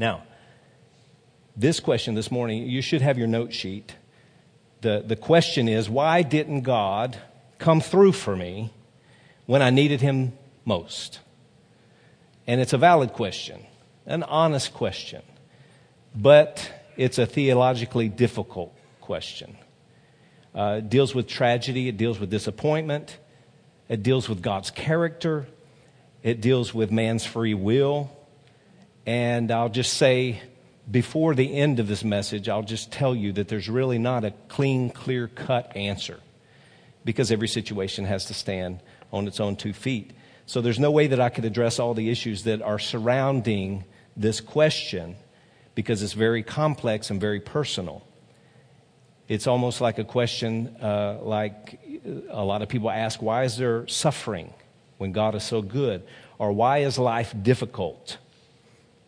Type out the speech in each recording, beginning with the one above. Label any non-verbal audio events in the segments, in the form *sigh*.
Now, this question this morning, you should have your note sheet. The, the question is why didn't God come through for me when I needed Him most? And it's a valid question, an honest question, but it's a theologically difficult question. Uh, it deals with tragedy, it deals with disappointment, it deals with God's character, it deals with man's free will. And I'll just say, before the end of this message, I'll just tell you that there's really not a clean, clear cut answer because every situation has to stand on its own two feet. So there's no way that I could address all the issues that are surrounding this question because it's very complex and very personal. It's almost like a question uh, like a lot of people ask why is there suffering when God is so good? Or why is life difficult?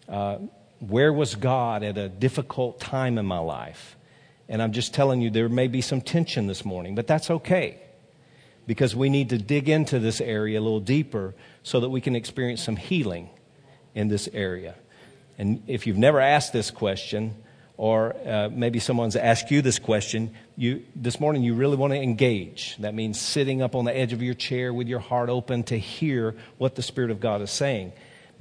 Uh, where was God at a difficult time in my life? And I'm just telling you, there may be some tension this morning, but that's okay because we need to dig into this area a little deeper so that we can experience some healing in this area. And if you've never asked this question, or uh, maybe someone's asked you this question, you, this morning you really want to engage. That means sitting up on the edge of your chair with your heart open to hear what the Spirit of God is saying.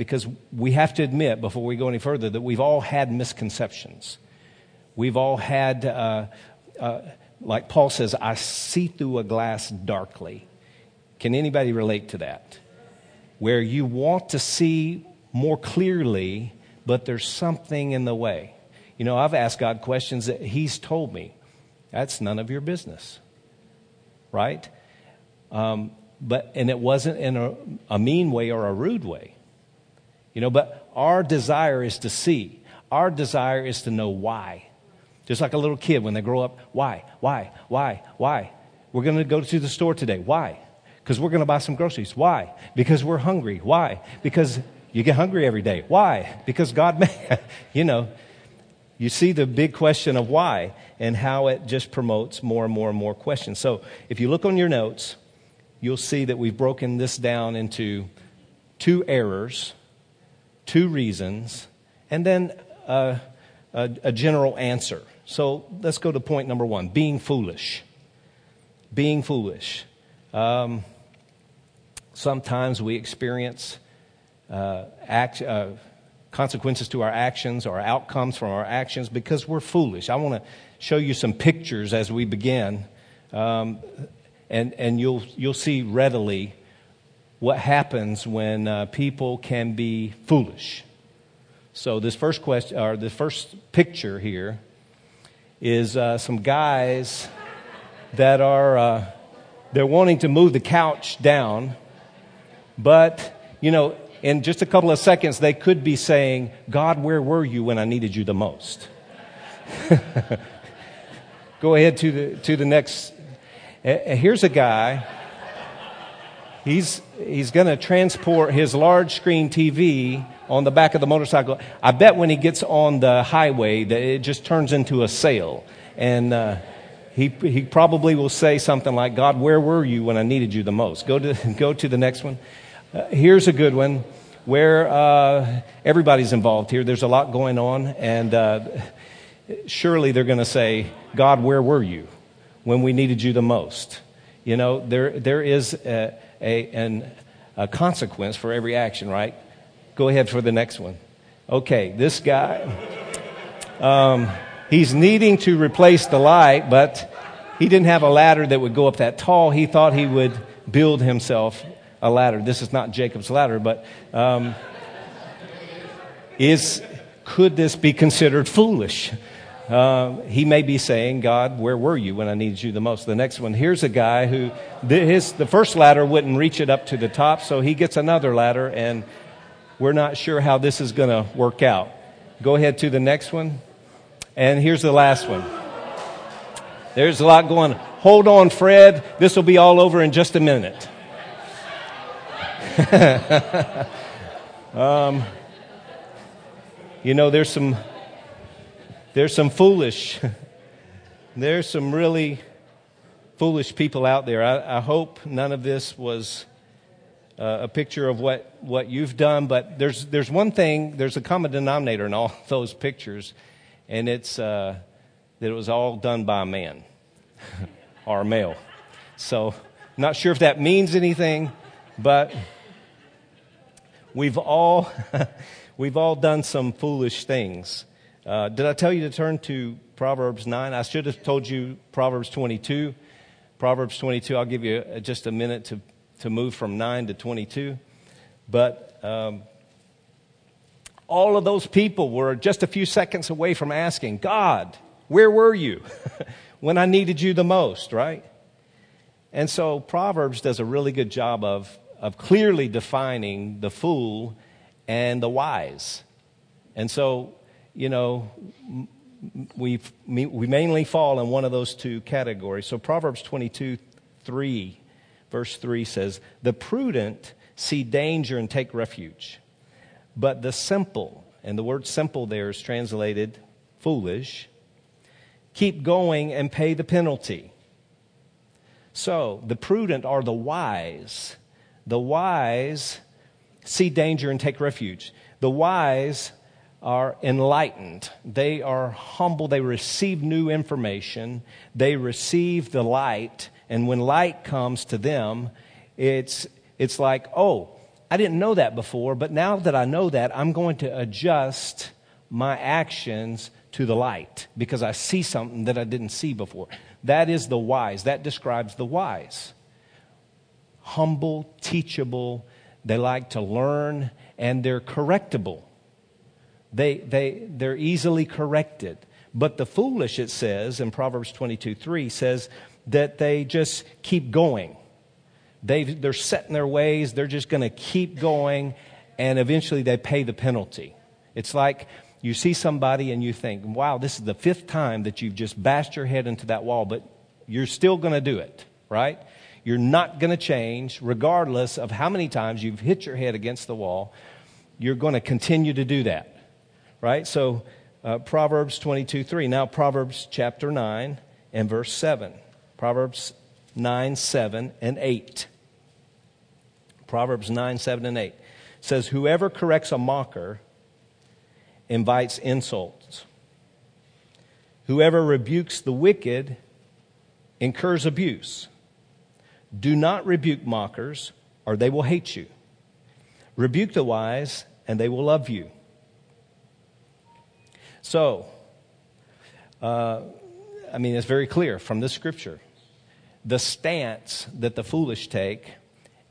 Because we have to admit, before we go any further, that we've all had misconceptions. We've all had, uh, uh, like Paul says, I see through a glass darkly. Can anybody relate to that? Where you want to see more clearly, but there's something in the way. You know, I've asked God questions that He's told me. That's none of your business. Right? Um, but, and it wasn't in a, a mean way or a rude way. You know, but our desire is to see. Our desire is to know why. Just like a little kid when they grow up, why, why, why, why? We're going to go to the store today. Why? Because we're going to buy some groceries. Why? Because we're hungry. Why? Because you get hungry every day. Why? Because God *laughs* made, you know, you see the big question of why and how it just promotes more and more and more questions. So if you look on your notes, you'll see that we've broken this down into two errors, two reasons, and then a, a, a general answer. So let's go to point number one being foolish. Being foolish. Um, sometimes we experience uh, act, uh, consequences to our actions or outcomes from our actions because we're foolish. I want to show you some pictures as we begin, um, and, and you'll, you'll see readily what happens when uh, people can be foolish. So this first question, or the first picture here, is uh, some guys that are uh, they're wanting to move the couch down, but you know in just a couple of seconds, they could be saying, God, where were you when I needed you the most? *laughs* Go ahead to the, to the next. Here's a guy. He's, he's going to transport his large screen TV on the back of the motorcycle. I bet when he gets on the highway that it just turns into a sail. And uh, he, he probably will say something like, God, where were you when I needed you the most? Go to, *laughs* go to the next one. Uh, here's a good one where uh, everybody's involved here. There's a lot going on, and uh, surely they're going to say, God, where were you when we needed you the most? You know, there, there is a, a, an, a consequence for every action, right? Go ahead for the next one. Okay, this guy, um, he's needing to replace the light, but he didn't have a ladder that would go up that tall. He thought he would build himself a ladder. This is not Jacob's ladder, but um, is could this be considered foolish? Uh, he may be saying, God, where were you when I needed you the most? The next one, here's a guy who, his, the first ladder wouldn't reach it up to the top, so he gets another ladder, and we're not sure how this is going to work out. Go ahead to the next one. And here's the last one. There's a lot going. Hold on, Fred. This will be all over in just a minute. *laughs* um, you know, there's some, there's some foolish, *laughs* there's some really foolish people out there. I, I hope none of this was uh, a picture of what, what you've done, but there's, there's one thing, there's a common denominator in all *laughs* those pictures, and it's uh, that it was all done by a man *laughs* or a male. So, not sure if that means anything, but we've all, we've all done some foolish things. Uh, did I tell you to turn to Proverbs 9? I should have told you Proverbs 22. Proverbs 22, I'll give you just a minute to to move from 9 to 22. But um, all of those people were just a few seconds away from asking, God, where were you *laughs* when I needed you the most, right? And so Proverbs does a really good job of, of clearly defining the fool and the wise. And so, you know, we we mainly fall in one of those two categories. So Proverbs 22, 3 verse 3 says, The prudent see danger and take refuge, but the simple, and the word simple there is translated foolish, keep going and pay the penalty. So, the prudent are the wise. The wise see danger and take refuge. The wise are enlightened. They are humble. They receive new information. They receive the light and when light comes to them, it's, it's like, oh, I didn't know that before, but now that I know that, I'm going to adjust my actions to the light because I see something that I didn't see before. That is the wise. That describes the wise. Humble, teachable, they like to learn, and they're correctable. They, they, they're easily corrected. But the foolish, it says in Proverbs 22 3, says that they just keep going. they they're set in their ways, they're just going to keep going, and eventually they pay the penalty. It's like you see somebody and you think, wow, this is the fifth time that you've just bashed your head into that wall, but you're still going to do it, right? You're not going to change, regardless of how many times you've hit your head against the wall. You're going to continue to do that, right? So, uh, Proverbs 22 3. Now, Proverbs chapter 9 and verse 7. Proverbs 9, 7, and 8. Proverbs 9, 7, and 8 says, Whoever corrects a mocker invites insults. Whoever rebukes the wicked incurs abuse. Do not rebuke mockers, or they will hate you. Rebuke the wise, and they will love you. So, uh, I mean, it's very clear from this scripture the stance that the foolish take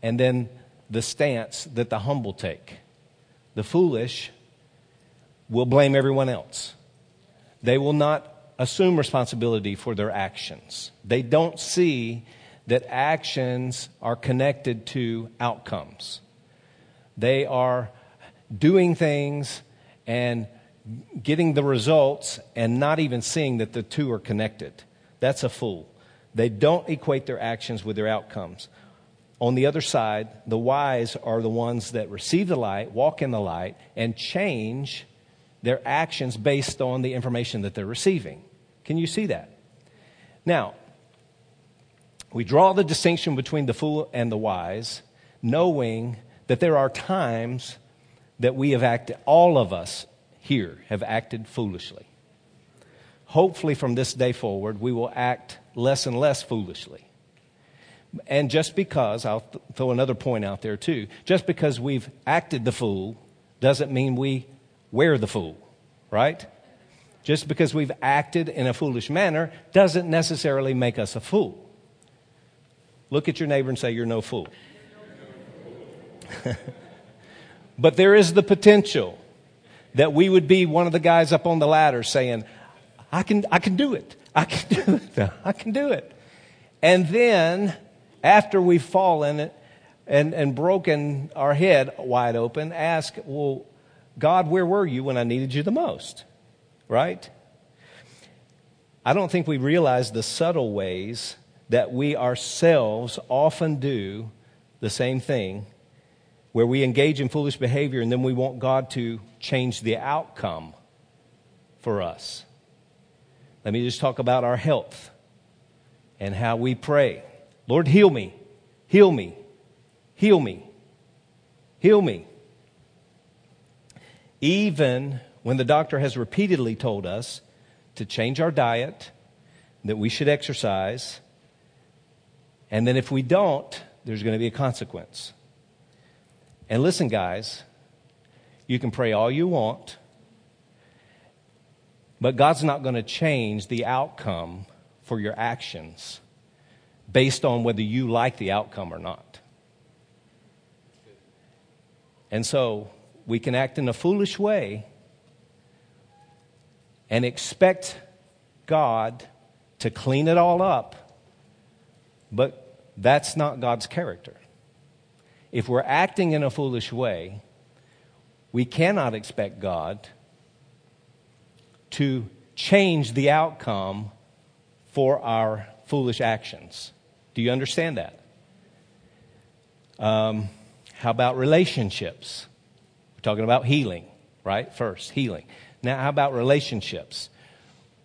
and then the stance that the humble take. The foolish will blame everyone else. They will not assume responsibility for their actions. They don't see that actions are connected to outcomes. They are doing things and getting the results and not even seeing that the two are connected. That's a fool. They don't equate their actions with their outcomes. On the other side, the wise are the ones that receive the light, walk in the light, and change their actions based on the information that they're receiving. Can you see that? Now, we draw the distinction between the fool and the wise, knowing that there are times that we have acted, all of us here have acted foolishly. Hopefully, from this day forward, we will act less and less foolishly. And just because, I'll th- throw another point out there too, just because we've acted the fool doesn't mean we wear the fool, right? Just because we've acted in a foolish manner doesn't necessarily make us a fool. Look at your neighbor and say, You're no fool. *laughs* but there is the potential that we would be one of the guys up on the ladder saying, I can, I can do it. I can do it. *laughs* I can do it. And then, after we've fallen and, and broken our head wide open, ask, well, God, where were you when I needed you the most? Right? I don't think we realize the subtle ways that we ourselves often do the same thing, where we engage in foolish behavior and then we want God to change the outcome for us. Let me just talk about our health and how we pray. Lord, heal me, heal me, heal me. Heal me. Even when the doctor has repeatedly told us to change our diet, that we should exercise, and then if we don't, there's going to be a consequence. And listen, guys, you can pray all you want, but God's not going to change the outcome for your actions based on whether you like the outcome or not. And so we can act in a foolish way and expect God to clean it all up, but that's not God's character. If we're acting in a foolish way, we cannot expect God to change the outcome for our foolish actions. Do you understand that? Um, how about relationships? We're talking about healing, right? First, healing. Now, how about relationships?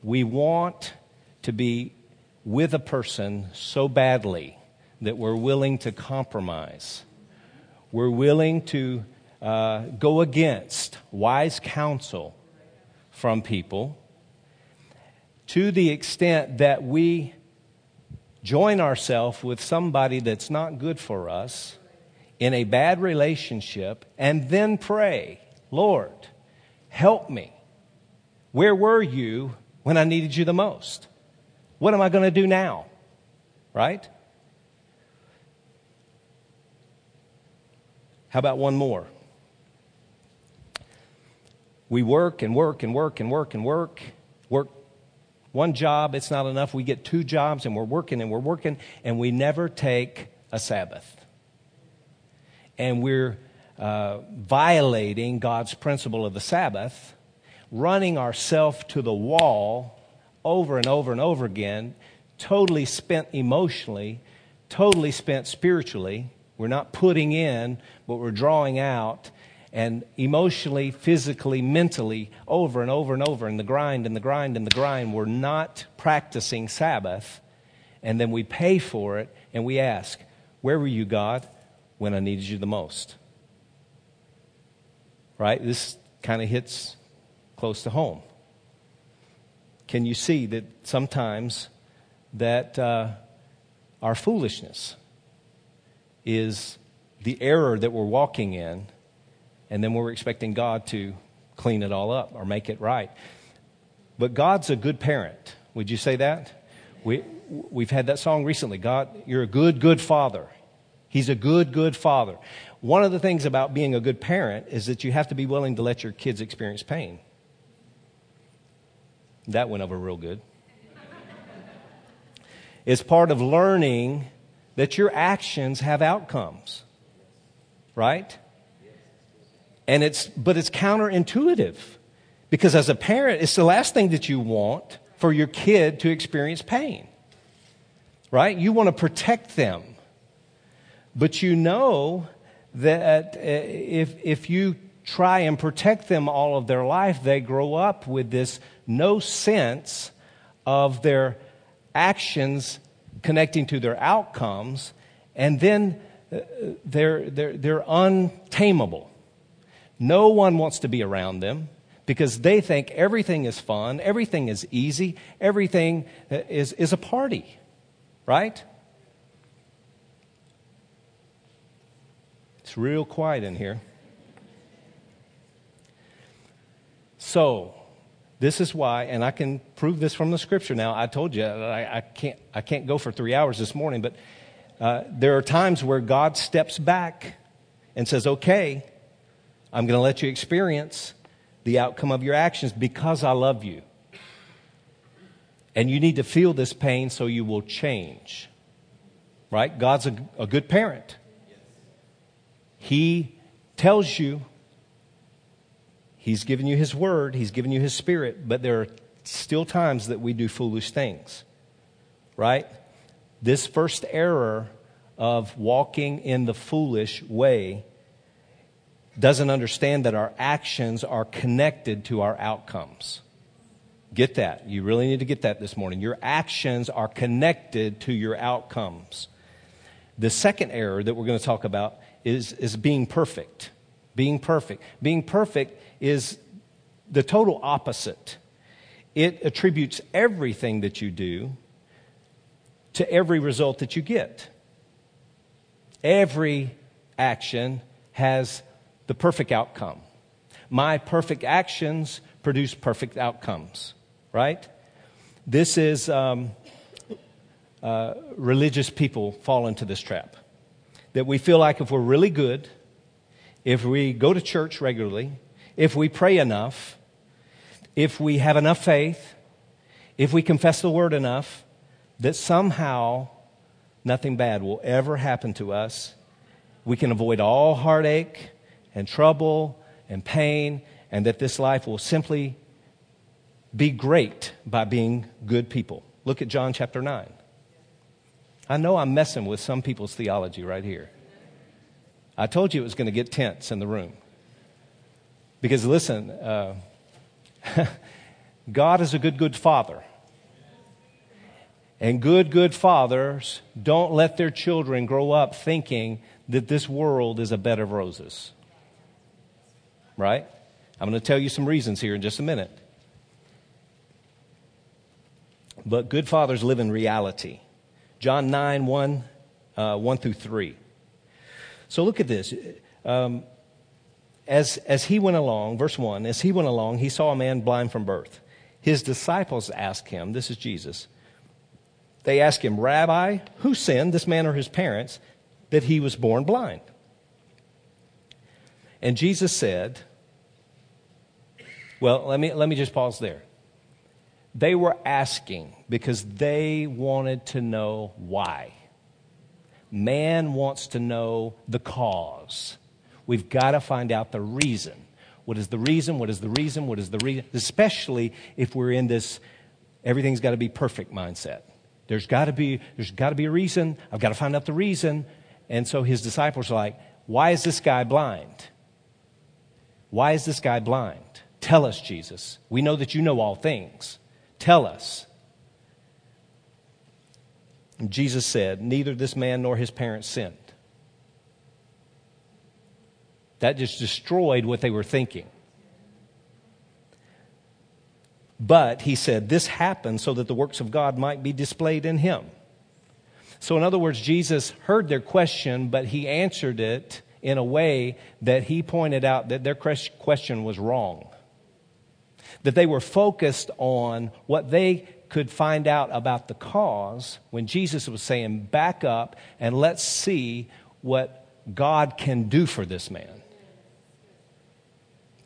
We want to be with a person so badly that we're willing to compromise. We're willing to uh, go against wise counsel from people to the extent that we join ourselves with somebody that's not good for us in a bad relationship and then pray, Lord, help me. Where were you when I needed you the most? What am I going to do now? Right? How about one more? We work and work and work and work and work, work one job, it's not enough. We get two jobs and we're working and we're working and we never take a Sabbath. And we're uh, violating God's principle of the Sabbath, running ourselves to the wall over and over and over again, totally spent emotionally, totally spent spiritually. We're not putting in, but we're drawing out and emotionally, physically, mentally, over and over and over and the grind and the grind and the grind. We're not practicing Sabbath. And then we pay for it and we ask, Where were you, God, when I needed you the most? Right? This kind of hits close to home. Can you see that sometimes that uh, our foolishness is the error that we're walking in and then we're expecting God to clean it all up or make it right. But God's a good parent. Would you say that? We, we've had that song recently God, you're a good, good father. He's a good, good father. One of the things about being a good parent is that you have to be willing to let your kids experience pain. That went over real good. it's part of learning that your actions have outcomes, right? And it's, but it's counterintuitive because as a parent, it's the last thing that you want for your kid to experience pain, right? You want to protect them. But you know that uh, if, if you try and protect them all of their life, they grow up with this no sense of their actions connecting to their outcomes, and then uh, they're, they're, they're untamable. No one wants to be around them because they think everything is fun, everything is easy, everything is, is a party, right? It's real quiet in here. So, this is why, and I can prove this from the scripture now. I told you I, I can't, I can't go for three hours this morning, but uh, there are times where God steps back and says, okay, I'm going to let you experience the outcome of your actions because I love you. And you need to feel this pain so you will change. Right? God's a, a good parent. He tells you, He's given you His word, He's given you His spirit, but there are still times that we do foolish things. Right? This first error of walking in the foolish way doesn't understand that our actions are connected to our outcomes. Get that. You really need to get that this morning. Your actions are connected to your outcomes. The second error that we're going to talk about is, is being perfect. Being perfect. Being perfect is the total opposite. It attributes everything that you do to every result that you get. Every action has the perfect outcome. My perfect actions produce perfect outcomes, right? This is um, uh, religious people fall into this trap. That we feel like if we're really good, if we go to church regularly, if we pray enough, if we have enough faith, if we confess the word enough, that somehow nothing bad will ever happen to us. We can avoid all heartache and trouble and pain, and that this life will simply be great by being good people. Look at John chapter 9. I know I'm messing with some people's theology right here. I told you it was going to get tense in the room. Because listen, uh, *laughs* God is a good, good father. And good, good fathers don't let their children grow up thinking that this world is a bed of roses. Right? I'm going to tell you some reasons here in just a minute. But good fathers live in reality. John 9, 1, uh, 1 through 3. So look at this. Um, as, as he went along, verse 1, as he went along, he saw a man blind from birth. His disciples asked him, this is Jesus, they asked him, Rabbi, who sinned, this man or his parents, that he was born blind? And Jesus said, Well, let me, let me just pause there. They were asking because they wanted to know why. Man wants to know the cause. We've got to find out the reason. What is the reason? What is the reason? What is the reason? Especially if we're in this everything's got to be perfect mindset. There's got to be there's got to be a reason. I've got to find out the reason. And so his disciples are like, "Why is this guy blind? Why is this guy blind? Tell us, Jesus. We know that you know all things. Tell us." And Jesus said, "Neither this man nor his parents sinned." That just destroyed what they were thinking. But he said, This happened so that the works of God might be displayed in him. So, in other words, Jesus heard their question, but he answered it in a way that he pointed out that their question was wrong. That they were focused on what they could find out about the cause when Jesus was saying, Back up and let's see what God can do for this man.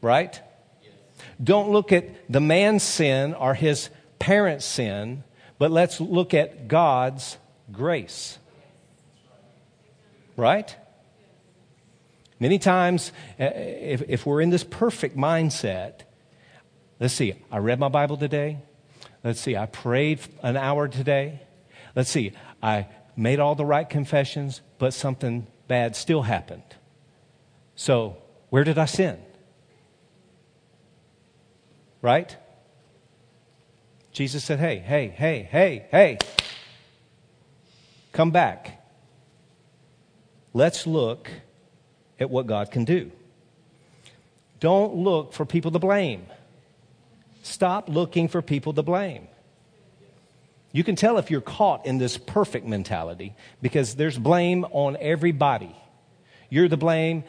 Right? Don't look at the man's sin or his parents' sin, but let's look at God's grace. Right? Many times, uh, if, if we're in this perfect mindset, let's see, I read my Bible today. Let's see, I prayed an hour today. Let's see, I made all the right confessions, but something bad still happened. So, where did I sin? Right? Jesus said, Hey, hey, hey, hey, hey, come back. Let's look at what God can do. Don't look for people to blame. Stop looking for people to blame. You can tell if you're caught in this perfect mentality because there's blame on everybody. You're the blame,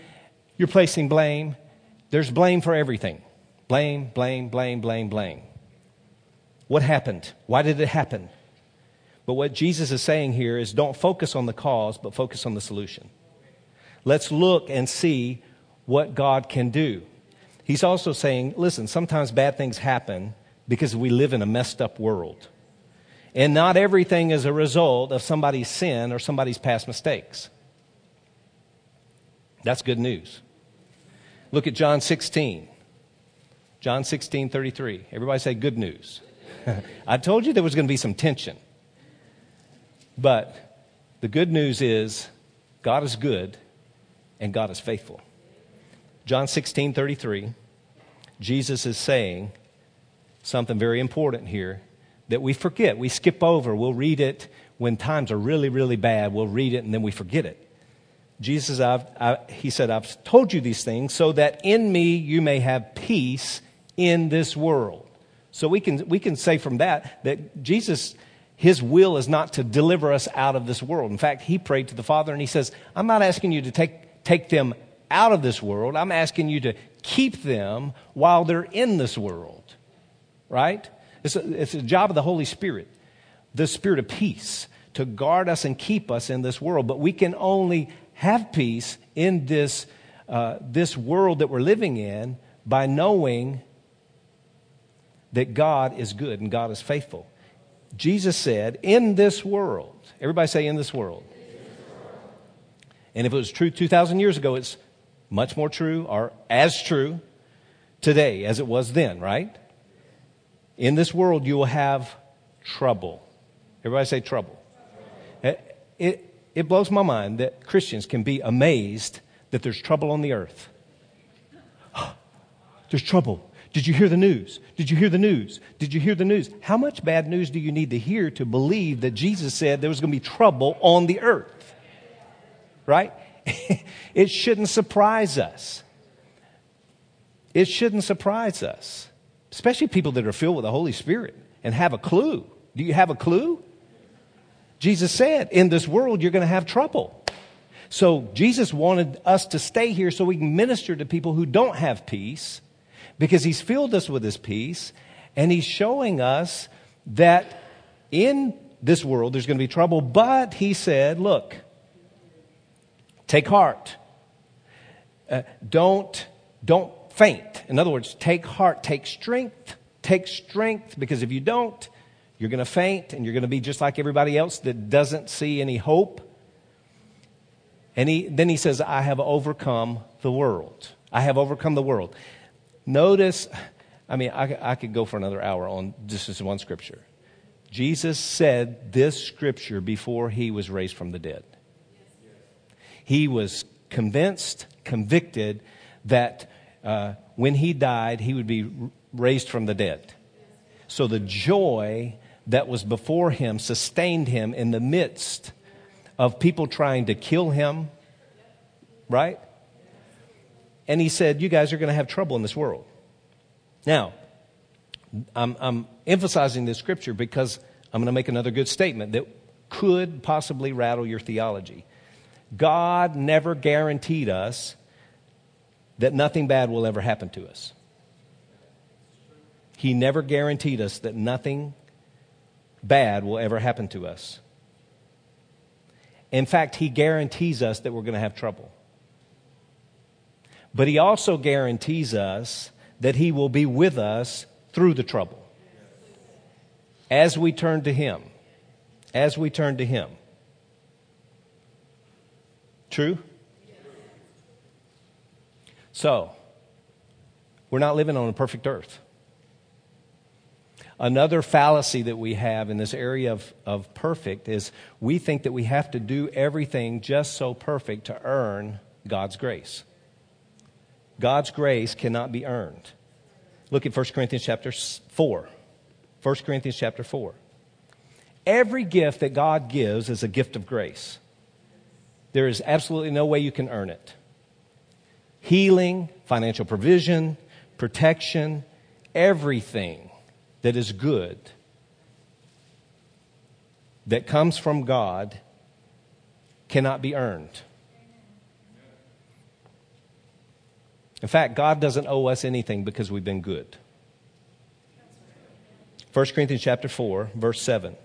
you're placing blame, there's blame for everything. Blame, blame, blame, blame, blame. What happened? Why did it happen? But what Jesus is saying here is don't focus on the cause, but focus on the solution. Let's look and see what God can do. He's also saying, listen, sometimes bad things happen because we live in a messed up world. And not everything is a result of somebody's sin or somebody's past mistakes. That's good news. Look at John 16. John 16, 33. Everybody say good news. *laughs* I told you there was going to be some tension. But the good news is God is good and God is faithful. John 16, 33. Jesus is saying something very important here that we forget. We skip over. We'll read it when times are really, really bad. We'll read it and then we forget it. Jesus, I've, I, he said, I've told you these things so that in me you may have peace in this world. So we can, we can say from that that Jesus, his will is not to deliver us out of this world. In fact, he prayed to the Father and he says, I'm not asking you to take, take them out of this world. I'm asking you to keep them while they're in this world. Right? It's a, it's a job of the Holy Spirit, the Spirit of peace, to guard us and keep us in this world. But we can only have peace in this, uh, this world that we're living in by knowing that God is good and God is faithful. Jesus said, In this world, everybody say, In this world. And if it was true 2,000 years ago, it's much more true or as true today as it was then, right? In this world, you will have trouble. Everybody say trouble. It, it, it blows my mind that Christians can be amazed that there's trouble on the earth. *gasps* there's trouble. Did you hear the news? Did you hear the news? Did you hear the news? How much bad news do you need to hear to believe that Jesus said there was going to be trouble on the earth? Right? *laughs* it shouldn't surprise us. It shouldn't surprise us, especially people that are filled with the Holy Spirit and have a clue. Do you have a clue? Jesus said, In this world, you're going to have trouble. So Jesus wanted us to stay here so we can minister to people who don't have peace because he's filled us with his peace and he's showing us that in this world there's going to be trouble, but he said, look, take heart. Uh, don't, don't faint. In other words, take heart, take strength, take strength, because if you don't, you're going to faint and you're going to be just like everybody else that doesn't see any hope. And he, then he says, I have overcome the world. I have overcome the world. Notice, I mean, I, I could go for another hour on just this one scripture. Jesus said this scripture before he was raised from the dead. He was convinced, convicted that uh, when he died, he would be raised from the dead. So the joy that was before him sustained him in the midst of people trying to kill him, right? and he said, You guys are going to have trouble in this world. Now, I'm, I'm emphasizing this scripture because I'm going to make another good statement that could possibly rattle your theology. God never guaranteed us that nothing bad will ever happen to us. He never guaranteed us that nothing bad will ever happen to us. In fact, He guarantees us that we're going to have trouble. But he also guarantees us that he will be with us through the trouble as we turn to him. As we turn to him. True? So, we're not living on a perfect earth. Another fallacy that we have in this area of, of perfect is we think that we have to do everything just so perfect to earn God's grace. God's grace cannot be earned. Look at 1 Corinthians chapter 4. 1 Corinthians chapter 4. Every gift that God gives is a gift of grace. There is absolutely no way you can earn it. Healing, financial provision, protection, everything that is good that comes from God cannot be earned. In fact, God doesn't owe us anything because we've been good. 1 Corinthians chapter 4, verse 7.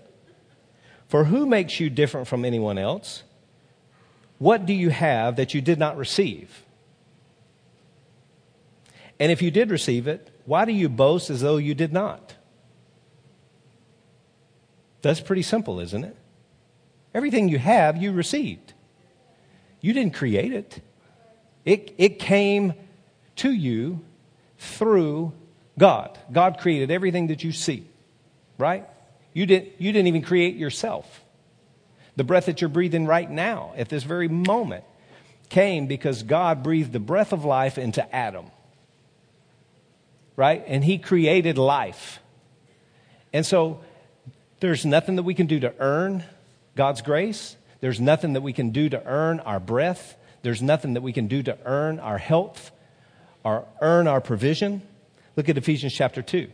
For who makes you different from anyone else? What do you have that you did not receive? And if you did receive it, why do you boast as though you did not? That's pretty simple, isn't it? Everything you have, you received. You didn't create it, it, it came to you through God. God created everything that you see, right? You didn't, you didn't even create yourself. The breath that you're breathing right now, at this very moment, came because God breathed the breath of life into Adam, right? And he created life. And so there's nothing that we can do to earn God's grace. There's nothing that we can do to earn our breath. There's nothing that we can do to earn our health or earn our provision. Look at Ephesians chapter 2.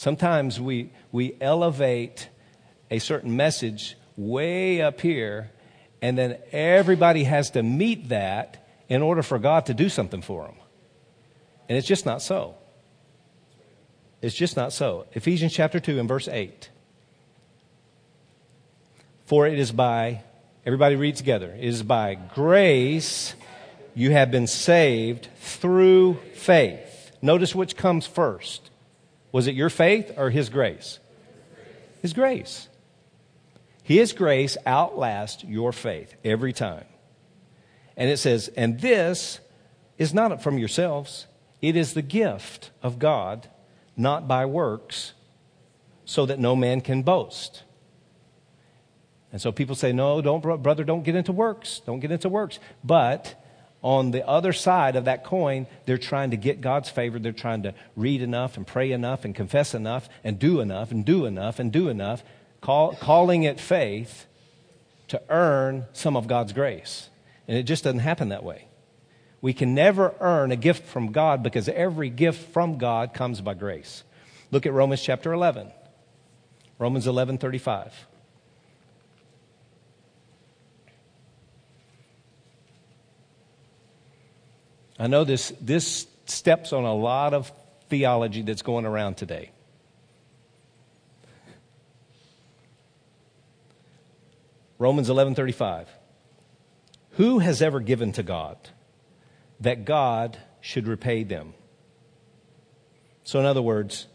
Sometimes we, we elevate a certain message way up here, and then everybody has to meet that in order for God to do something for them. And it's just not so. It's just not so. Ephesians chapter 2 and verse 8. For it is by, everybody read together, it is by grace you have been saved through faith. Notice which comes first. Was it your faith or His grace? His grace. His grace outlasts your faith every time. And it says, and this is not from yourselves, it is the gift of God, not by works, so that no man can boast. And so people say, no, don't, brother, don't get into works. Don't get into works. But on the other side of that coin, they're trying to get God's favor. They're trying to read enough and pray enough and confess enough and do enough and do enough and do enough, call, calling it faith to earn some of God's grace. And it just doesn't happen that way. We can never earn a gift from God because every gift from God comes by grace. Look at Romans chapter 11. Romans 11 35. I know this, this steps on a lot of theology that's going around today. Romans 11:35 Who has ever given to God that God should repay them? So in other words,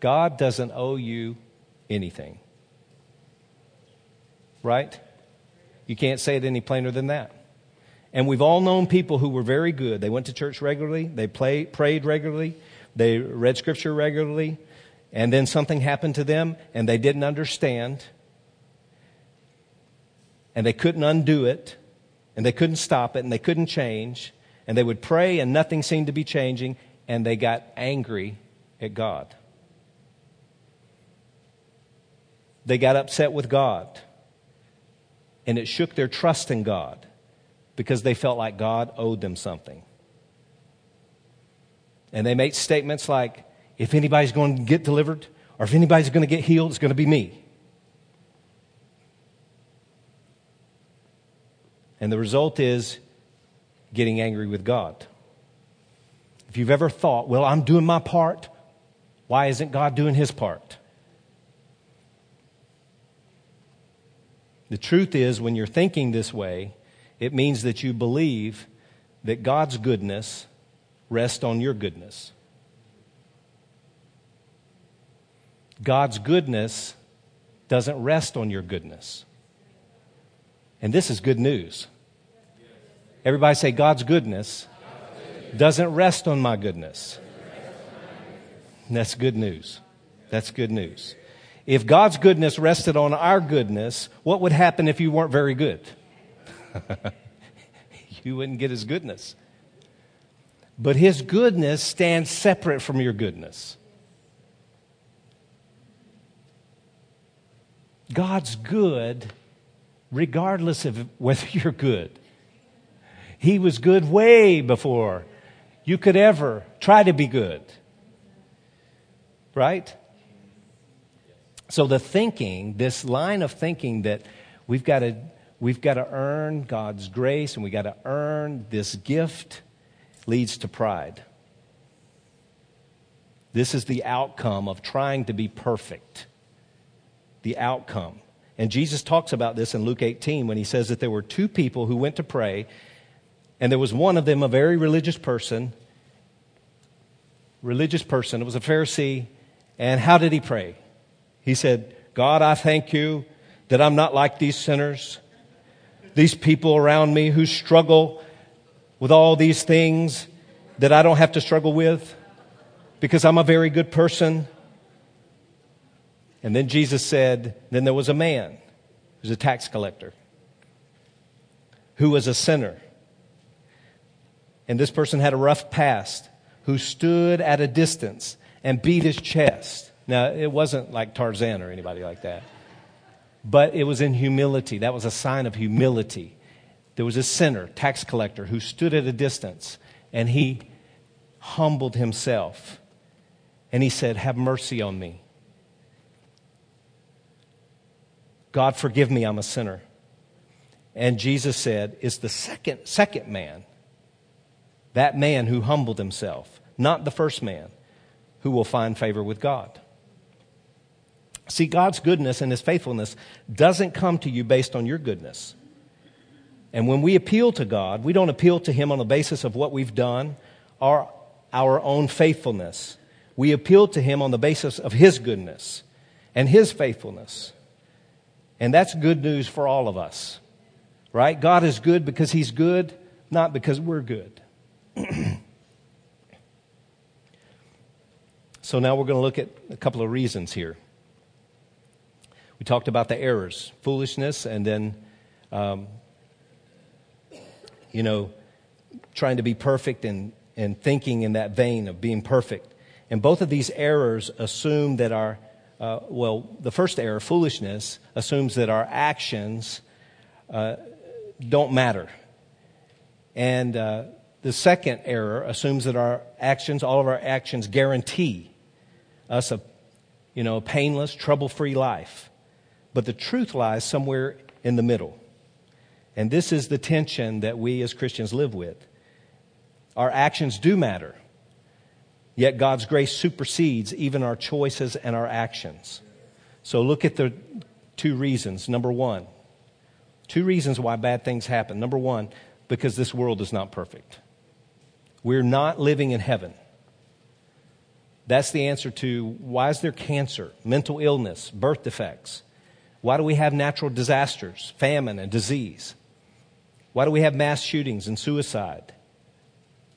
God doesn't owe you anything. Right? You can't say it any plainer than that. And we've all known people who were very good. They went to church regularly, they play, prayed regularly, they read scripture regularly, and then something happened to them and they didn't understand. And they couldn't undo it, and they couldn't stop it, and they couldn't change. And they would pray, and nothing seemed to be changing, and they got angry at God. They got upset with God, and it shook their trust in God because they felt like God owed them something. And they made statements like, if anybody's going to get delivered or if anybody's going to get healed, it's going to be me. And the result is getting angry with God. If you've ever thought, well, I'm doing my part, why isn't God doing his part? The truth is, when you're thinking this way, it means that you believe that God's goodness rests on your goodness. God's goodness doesn't rest on your goodness. And this is good news. Everybody say, God's goodness doesn't rest on my goodness. That's good news. That's good news. If God's goodness rested on our goodness, what would happen if you weren't very good? *laughs* you wouldn't get his goodness. But his goodness stands separate from your goodness. God's good regardless of whether *laughs* you're good. He was good way before you could ever try to be good. Right? So the thinking, this line of thinking that we've got to we've got to earn God's grace and we've got to earn this gift leads to pride. This is the outcome of trying to be perfect. The outcome. And Jesus talks about this in Luke 18 when he says that there were two people who went to pray, and there was one of them, a very religious person. Religious person. It was a Pharisee. And how did he pray? He said, God, I thank you that I'm not like these sinners these people around me who struggle with all these things that I don't have to struggle with because I'm a very good person. And then Jesus said, Then there was a man who was a tax collector who was a sinner. And this person had a rough past who stood at a distance and beat his chest Now, it wasn't like Tarzan or anybody like that, but it was in humility. That was a sign of humility. There was a sinner, tax collector, who stood at a distance and he humbled himself and he said, Have mercy on me. God, forgive me, I'm a sinner. And Jesus said, It's the second, second man, that man who humbled himself, not the first man, who will find favor with God. See, God's goodness and his faithfulness doesn't come to you based on your goodness. And when we appeal to God, we don't appeal to him on the basis of what we've done or our own faithfulness. We appeal to him on the basis of his goodness and his faithfulness. And that's good news for all of us. Right? God is good because he's good, not because we're good. *clears throat* so now we're going to look at a couple of reasons here. We talked about the errors, foolishness, and then, um, you know, trying to be perfect and, and thinking in that vein of being perfect. And both of these errors assume that our, uh, well, the first error, foolishness, assumes that our actions uh, don't matter. And uh, the second error assumes that our actions, all of our actions, guarantee us a, you know, a painless, trouble-free life. But the truth lies somewhere in the middle. And this is the tension that we as Christians live with. Our actions do matter. Yet God's grace supersedes even our choices and our actions. So look at the two reasons. Number one, two reasons why bad things happen. Number one, because this world is not perfect. We're not living in heaven. That's the answer to why is there cancer, mental illness, birth defects? Why do we have natural disasters, famine, and disease? Why do we have mass shootings and suicide?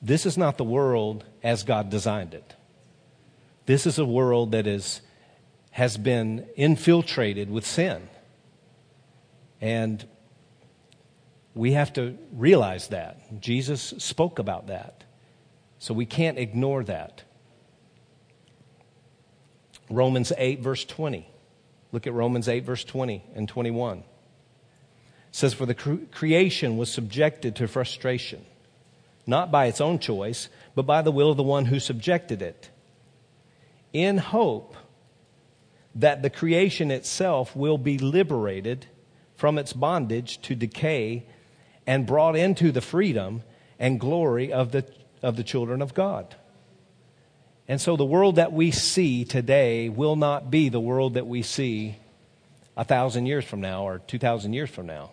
This is not the world as God designed it. This is a world that is, has been infiltrated with sin. And we have to realize that. Jesus spoke about that. So we can't ignore that. Romans 8, verse 20. Look at Romans 8, verse 20 and 21. It says, For the creation was subjected to frustration not by its own choice, but by the will of the one who subjected it, in hope that the creation itself will be liberated from its bondage to decay and brought into the freedom and glory of the, of the children of God. And so the world that we see today will not be the world that we see a thousand years from now or two thousand years from now.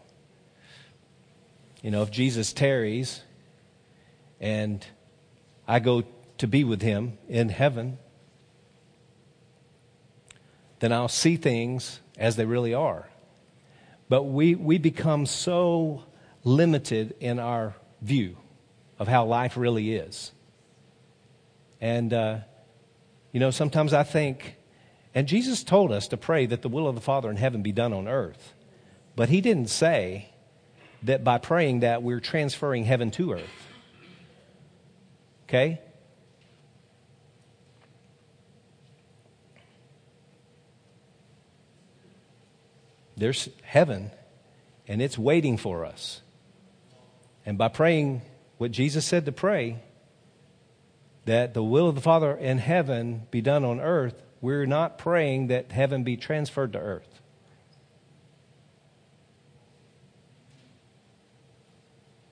You know, if Jesus tarries and I go to be with him in heaven, then I'll see things as they really are. But we, we become so limited in our view of how life really is. And, uh, you know, sometimes I think, and Jesus told us to pray that the will of the Father in heaven be done on earth. But he didn't say that by praying that we're transferring heaven to earth. Okay? There's heaven, and it's waiting for us. And by praying what Jesus said to pray, that the will of the Father in heaven be done on earth, we're not praying that heaven be transferred to earth.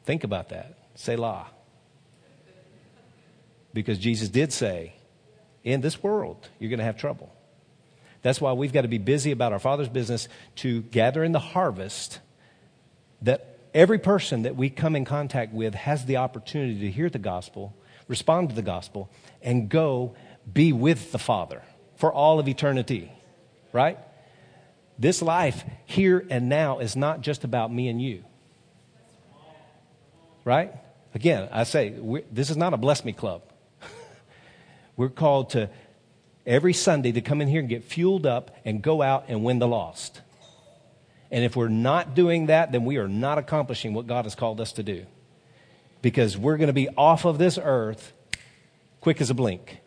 Think about that. Say Selah. Because Jesus did say, in this world, you're going to have trouble. That's why we've got to be busy about our Father's business to gather in the harvest that every person that we come in contact with has the opportunity to hear the gospel, respond to the gospel, and go be with the Father for all of eternity. Right? This life here and now is not just about me and you. Right? Again, I say, this is not a bless me club. *laughs* We're called to every Sunday to come in here and get fueled up and go out and win the lost. And if we're not doing that, then we are not accomplishing what God has called us to do. Because we're going to be off of this earth quick as a blink.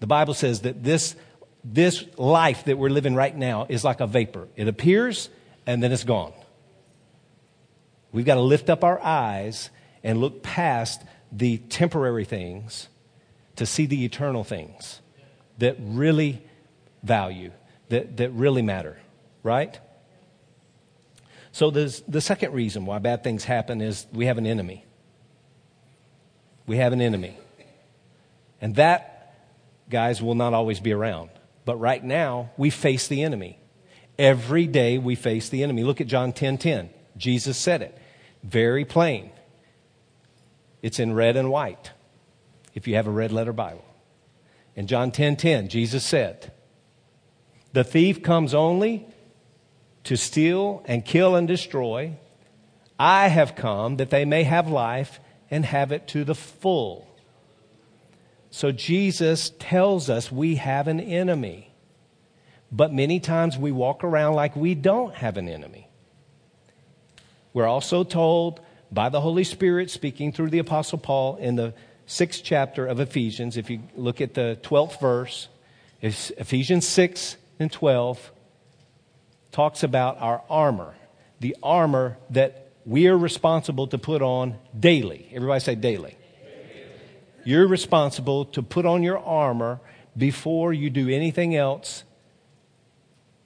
The Bible says that this, this life that we're living right now is like a vapor. It appears and then it's gone. We've got to lift up our eyes and look past the temporary things to see the eternal things that really value, that, that really matter, right? So the second reason why bad things happen is we have an enemy. We have an enemy. And that, guys, will not always be around. But right now, we face the enemy. Every day we face the enemy. Look at John 10 10. Jesus said it. Very plain. It's in red and white if you have a red letter Bible. In John 10 10, Jesus said, The thief comes only to steal and kill and destroy. I have come that they may have life and have it to the full. So Jesus tells us we have an enemy. But many times we walk around like we don't have an enemy. We're also told by the Holy Spirit speaking through the Apostle Paul in the sixth chapter of Ephesians, if you look at the 12th verse, Ephesians 6 and 12 talks about our armor, the armor that we are responsible to put on daily. Everybody say daily. You're responsible to put on your armor before you do anything else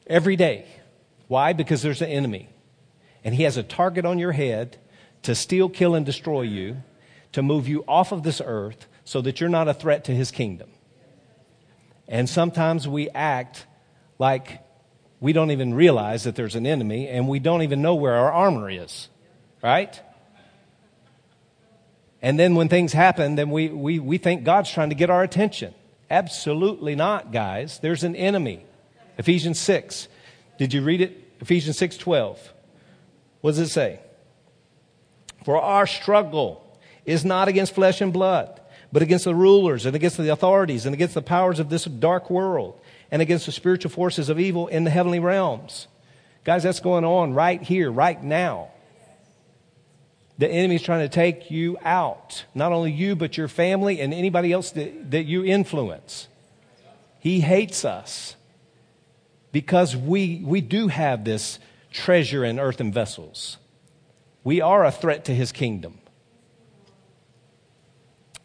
every day. Why? Because there's an enemy. And he has a target on your head to steal, kill, and destroy you, to move you off of this earth so that you're not a threat to his kingdom. And sometimes we act like we don't even realize that there's an enemy and we don't even know where our armor is, right? And then when things happen, then we, we, we think God's trying to get our attention. Absolutely not, guys. There's an enemy. Ephesians 6. Did you read it? Ephesians 6 12. What does it say? For our struggle is not against flesh and blood, but against the rulers and against the authorities and against the powers of this dark world and against the spiritual forces of evil in the heavenly realms. Guys, that's going on right here, right now. The enemy's trying to take you out. Not only you, but your family and anybody else that, that you influence. He hates us because we, we do have this treasure in earthen vessels. We are a threat to his kingdom.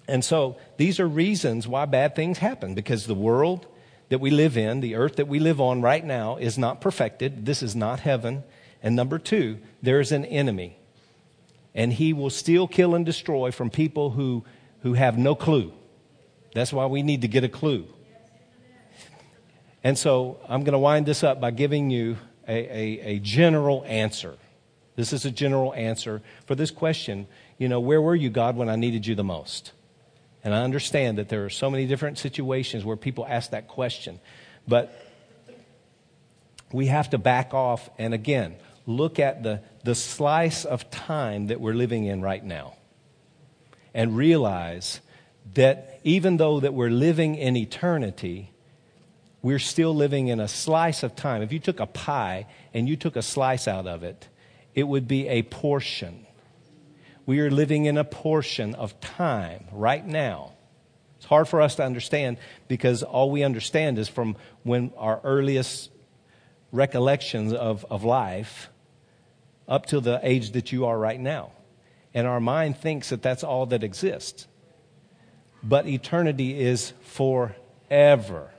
And so these are reasons why bad things happen because the world that we live in, the earth that we live on right now, is not perfected. This is not heaven. And number two, there is an enemy. And he will steal, kill, and destroy from people who, who have no clue. That's why we need to get a clue. And so I'm going to wind this up by giving you a, a, a general answer. This is a general answer for this question. You know, where were you, God, when I needed you the most? And I understand that there are so many different situations where people ask that question. But we have to back off and again, look at the, the slice of time that we're living in right now and realize that even though that we're living in eternity, we're still living in a slice of time. If you took a pie and you took a slice out of it, it would be a portion. We are living in a portion of time right now. It's hard for us to understand because all we understand is from when our earliest recollections of, of life up to the age that you are right now. And our mind thinks that that's all that exists. But eternity is forever.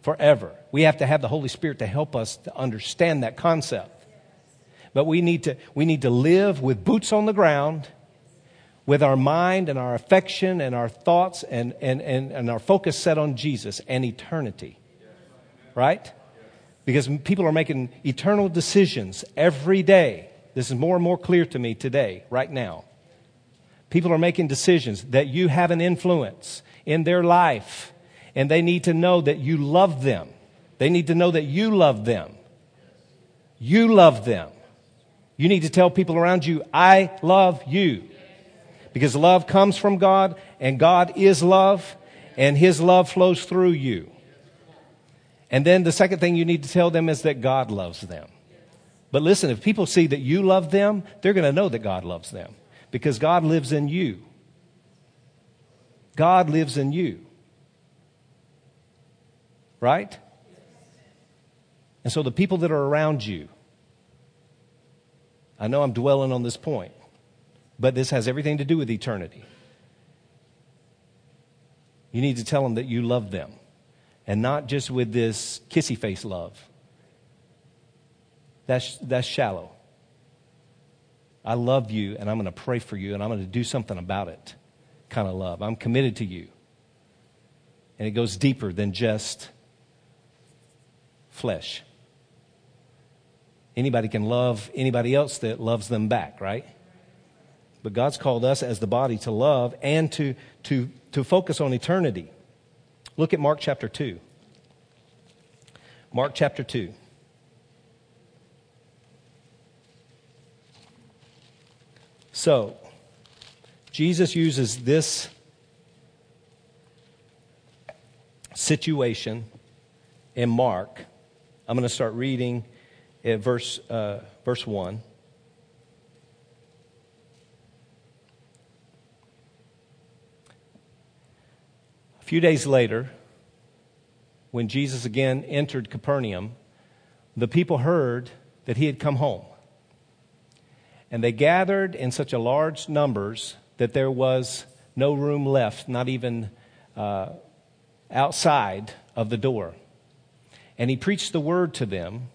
Forever. We have to have the Holy Spirit to help us to understand that concept. But we need to, we need to live with boots on the ground, with our mind and our affection and our thoughts and, and, and, and our focus set on Jesus and eternity. Right? Because people are making eternal decisions every day. This is more and more clear to me today, right now. People are making decisions that you have an influence in their life, and they need to know that you love them. They need to know that you love them. You love them. You need to tell people around you, I love you. Because love comes from God, and God is love, and His love flows through you. And then the second thing you need to tell them is that God loves them. But listen, if people see that you love them, they're going to know that God loves them because God lives in you. God lives in you. right? And so the people that are around you, I know I'm dwelling on this point, but this has everything to do with eternity. You need to tell them that you love them and not just with this kissy face love. That's, that's shallow. I love you and I'm going to pray for you and I'm going to do something about it kind of love. I'm committed to you. And it goes deeper than just flesh. Anybody can love anybody else that loves them back, right? But God's called us as the body to love and to, to, to focus on eternity. Look at Mark chapter 2. Mark chapter 2. So, Jesus uses this situation in Mark. I'm going to start reading at verse, uh, verse 1. A few days later, when Jesus again entered Capernaum, the people heard that he had come home. And they gathered in such a large numbers that there was no room left, not even uh, outside of the door. And he preached the word to them.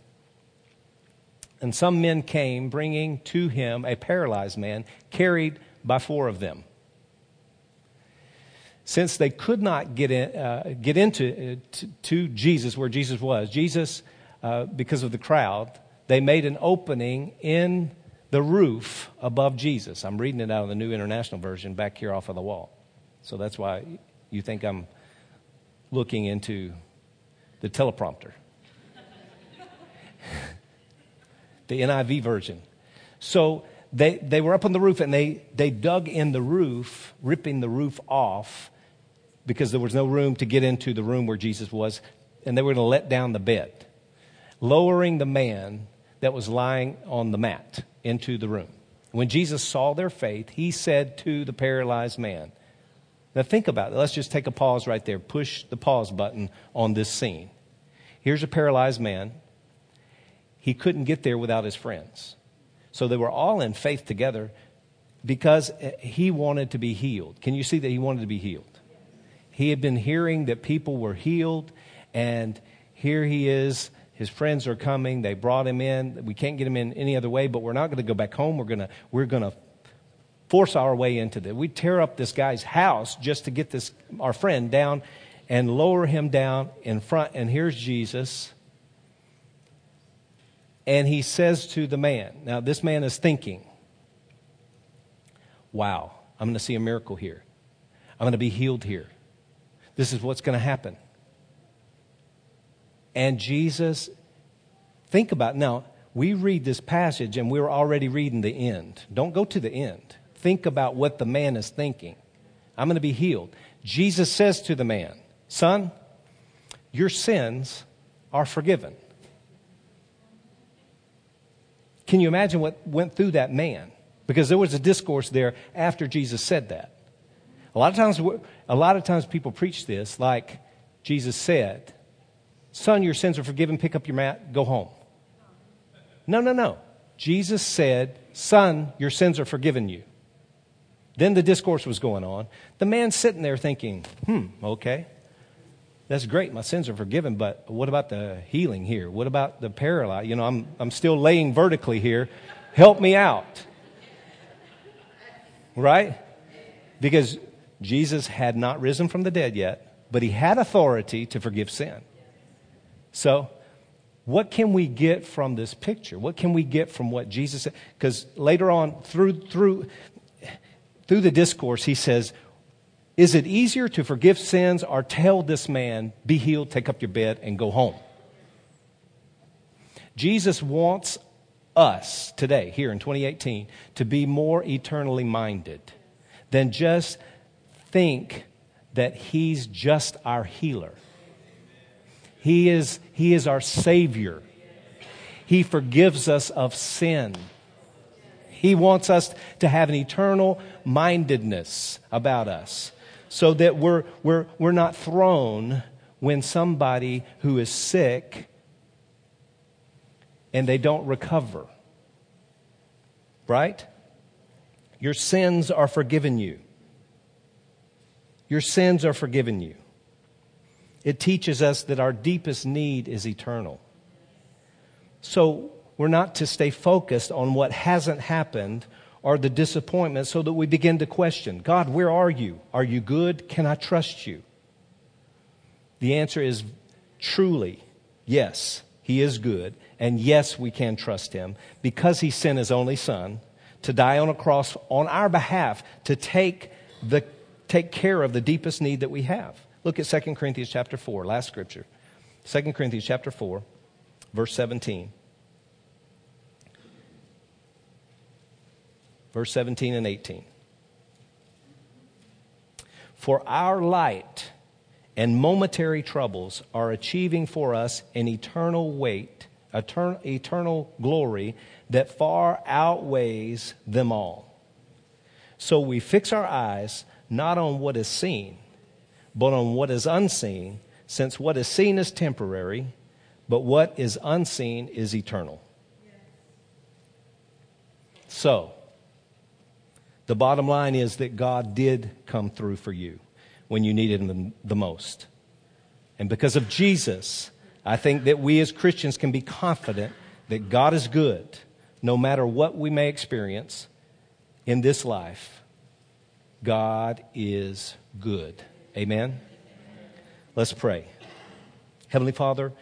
And some men came, bringing to him a paralyzed man, carried by four of them. Since they could not get, in, uh, get into uh, to, to, Jesus where Jesus was, Jesus, uh, because of the crowd, they made an opening in the roof above Jesus. I'm reading it out of the New International Version back here off of the wall. So that's why you think I'm looking into the teleprompter. *laughs* the NIV version. So they, they were up on the roof and they, they dug in the roof, ripping the roof off because there was no room to get into the room where Jesus was, and they were going to let down the bed, lowering the man that was lying on the mat into the room. When Jesus saw their faith, he said to the paralyzed man, Now think about it. Let's just take a pause right there. Push the pause button on this scene. Here's a paralyzed man he couldn't get there without his friends. So they were all in faith together because he wanted to be healed. Can you see that he wanted to be healed? He had been hearing that people were healed, and here he is. His friends are coming. They brought him in. We can't get him in any other way, but we're not going to go back home. We're going to, we're going to force our way into this. We tear up this guy's house just to get this, our friend down and lower him down in front. And here's Jesus and he says to the man, now this man is thinking, wow, I'm going to see a miracle here. I'm going to be healed here. This is what's going to happen. And Jesus, think about now, we read this passage and we're already reading the end. Don't go to the end. Think about what the man is thinking. I'm going to be healed. Jesus says to the man, Son, your sins are forgiven. Can you imagine what went through that man? Because there was a discourse there after Jesus said that. A lot of times, a lot of times people preach this like Jesus said, Son, your sins are forgiven, pick up your mat, go home. No, no, no. Jesus said, Son, your sins are forgiven you. Then the discourse was going on. The man sitting there thinking, hmm, okay. That's great. My sins are forgiven, but what about the healing here? What about the paralyzed? You know, I'm, I'm still laying vertically here. Help me out. Right? Because Jesus had not risen from the dead yet, but he had authority to forgive sin. So, what can we get from this picture? What can we get from what Jesus said? Because later on, through, through, through the discourse, he says, is it easier to forgive sins or tell this man, be healed, take up your bed, and go home? Jesus wants us today, here in 2018, to be more eternally minded than just think that He's just our healer. He is, he is our Savior. He forgives us of sin. He wants us to have an eternal mindedness about us so that we're, we're, we're not thrown when somebody who is sick and they don't recover. Right? Your sins are forgiven you. Your sins are forgiven you. It teaches us that our deepest need is eternal. So we're not to stay focused on what hasn't happened or the disappointment so that we begin to question God, where are you? Are you good? Can I trust you? The answer is truly yes, He is good. And yes, we can trust Him because He sent His only Son to die on a cross on our behalf to take, the, take care of the deepest need that we have. Look at 2 Corinthians chapter 4, last scripture. 2 Corinthians chapter 4, verse 17. Verse 17 and 18. For our light and momentary troubles are achieving for us an eternal weight, eternal, eternal glory that far outweighs them all. So we fix our eyes not on what is seen, but on what is unseen, since what is seen is temporary, but what is unseen is eternal. So, the bottom line is that God did come through for you when you needed Him the most. And because of Jesus, I think that we as Christians can be confident that God is good no matter what we may experience in this life. God is good. Amen? Let's pray. Heavenly Father,